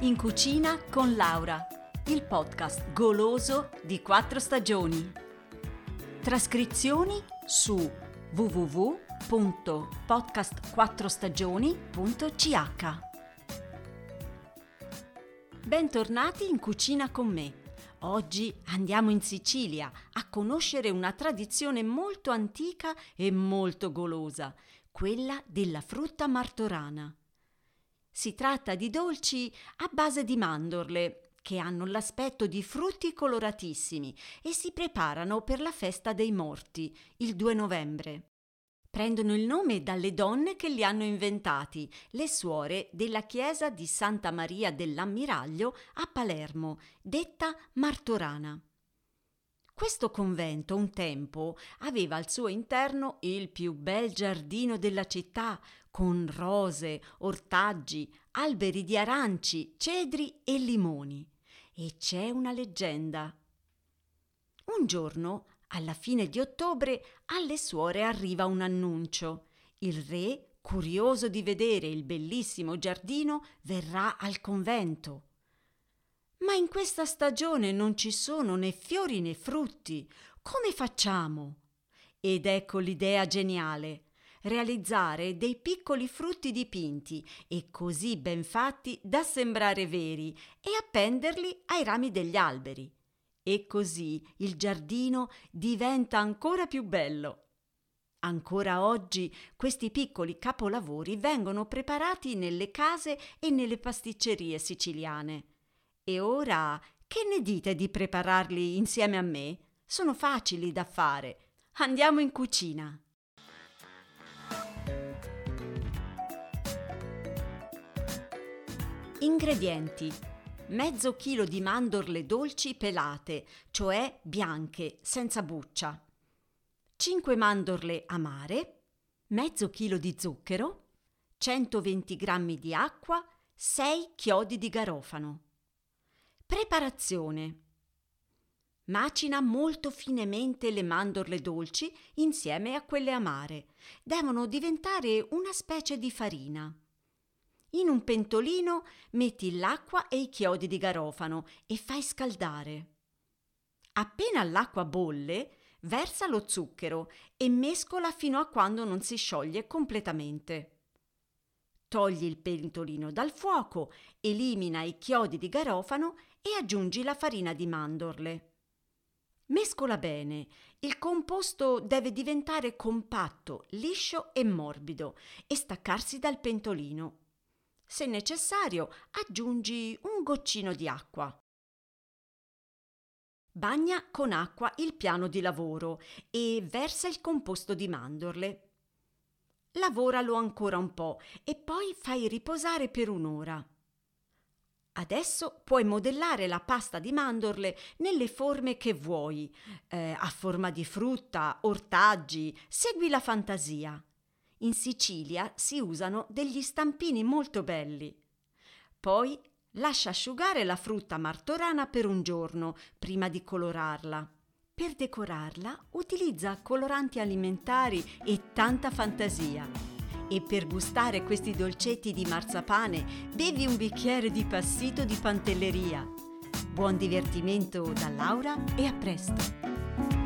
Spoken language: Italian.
In cucina con Laura, il podcast goloso di quattro stagioni. Trascrizioni su www.podcastquattrostagioni.ch. Bentornati in cucina con me. Oggi andiamo in Sicilia a conoscere una tradizione molto antica e molto golosa, quella della frutta martorana. Si tratta di dolci a base di mandorle, che hanno l'aspetto di frutti coloratissimi e si preparano per la festa dei morti, il 2 novembre. Prendono il nome dalle donne che li hanno inventati, le suore della chiesa di Santa Maria dell'Ammiraglio a Palermo, detta Martorana. Questo convento un tempo aveva al suo interno il più bel giardino della città, con rose, ortaggi, alberi di aranci, cedri e limoni. E c'è una leggenda. Un giorno, alla fine di ottobre, alle suore arriva un annuncio. Il re, curioso di vedere il bellissimo giardino, verrà al convento. Ma in questa stagione non ci sono né fiori né frutti. Come facciamo? Ed ecco l'idea geniale realizzare dei piccoli frutti dipinti e così ben fatti da sembrare veri e appenderli ai rami degli alberi. E così il giardino diventa ancora più bello. Ancora oggi questi piccoli capolavori vengono preparati nelle case e nelle pasticcerie siciliane. E ora che ne dite di prepararli insieme a me? Sono facili da fare. Andiamo in cucina. Ingredienti. Mezzo chilo di mandorle dolci pelate, cioè bianche, senza buccia. 5 mandorle amare, mezzo chilo di zucchero, 120 g di acqua, 6 chiodi di garofano. Preparazione. Macina molto finemente le mandorle dolci insieme a quelle amare. Devono diventare una specie di farina. In un pentolino metti l'acqua e i chiodi di garofano e fai scaldare. Appena l'acqua bolle, versa lo zucchero e mescola fino a quando non si scioglie completamente. Togli il pentolino dal fuoco, elimina i chiodi di garofano e aggiungi la farina di mandorle. Mescola bene. Il composto deve diventare compatto, liscio e morbido e staccarsi dal pentolino. Se necessario, aggiungi un goccino di acqua. Bagna con acqua il piano di lavoro e versa il composto di mandorle. Lavoralo ancora un po' e poi fai riposare per un'ora. Adesso puoi modellare la pasta di mandorle nelle forme che vuoi, eh, a forma di frutta, ortaggi, segui la fantasia. In Sicilia si usano degli stampini molto belli. Poi lascia asciugare la frutta martorana per un giorno prima di colorarla. Per decorarla utilizza coloranti alimentari e tanta fantasia. E per gustare questi dolcetti di marzapane bevi un bicchiere di passito di pantelleria. Buon divertimento da Laura e a presto!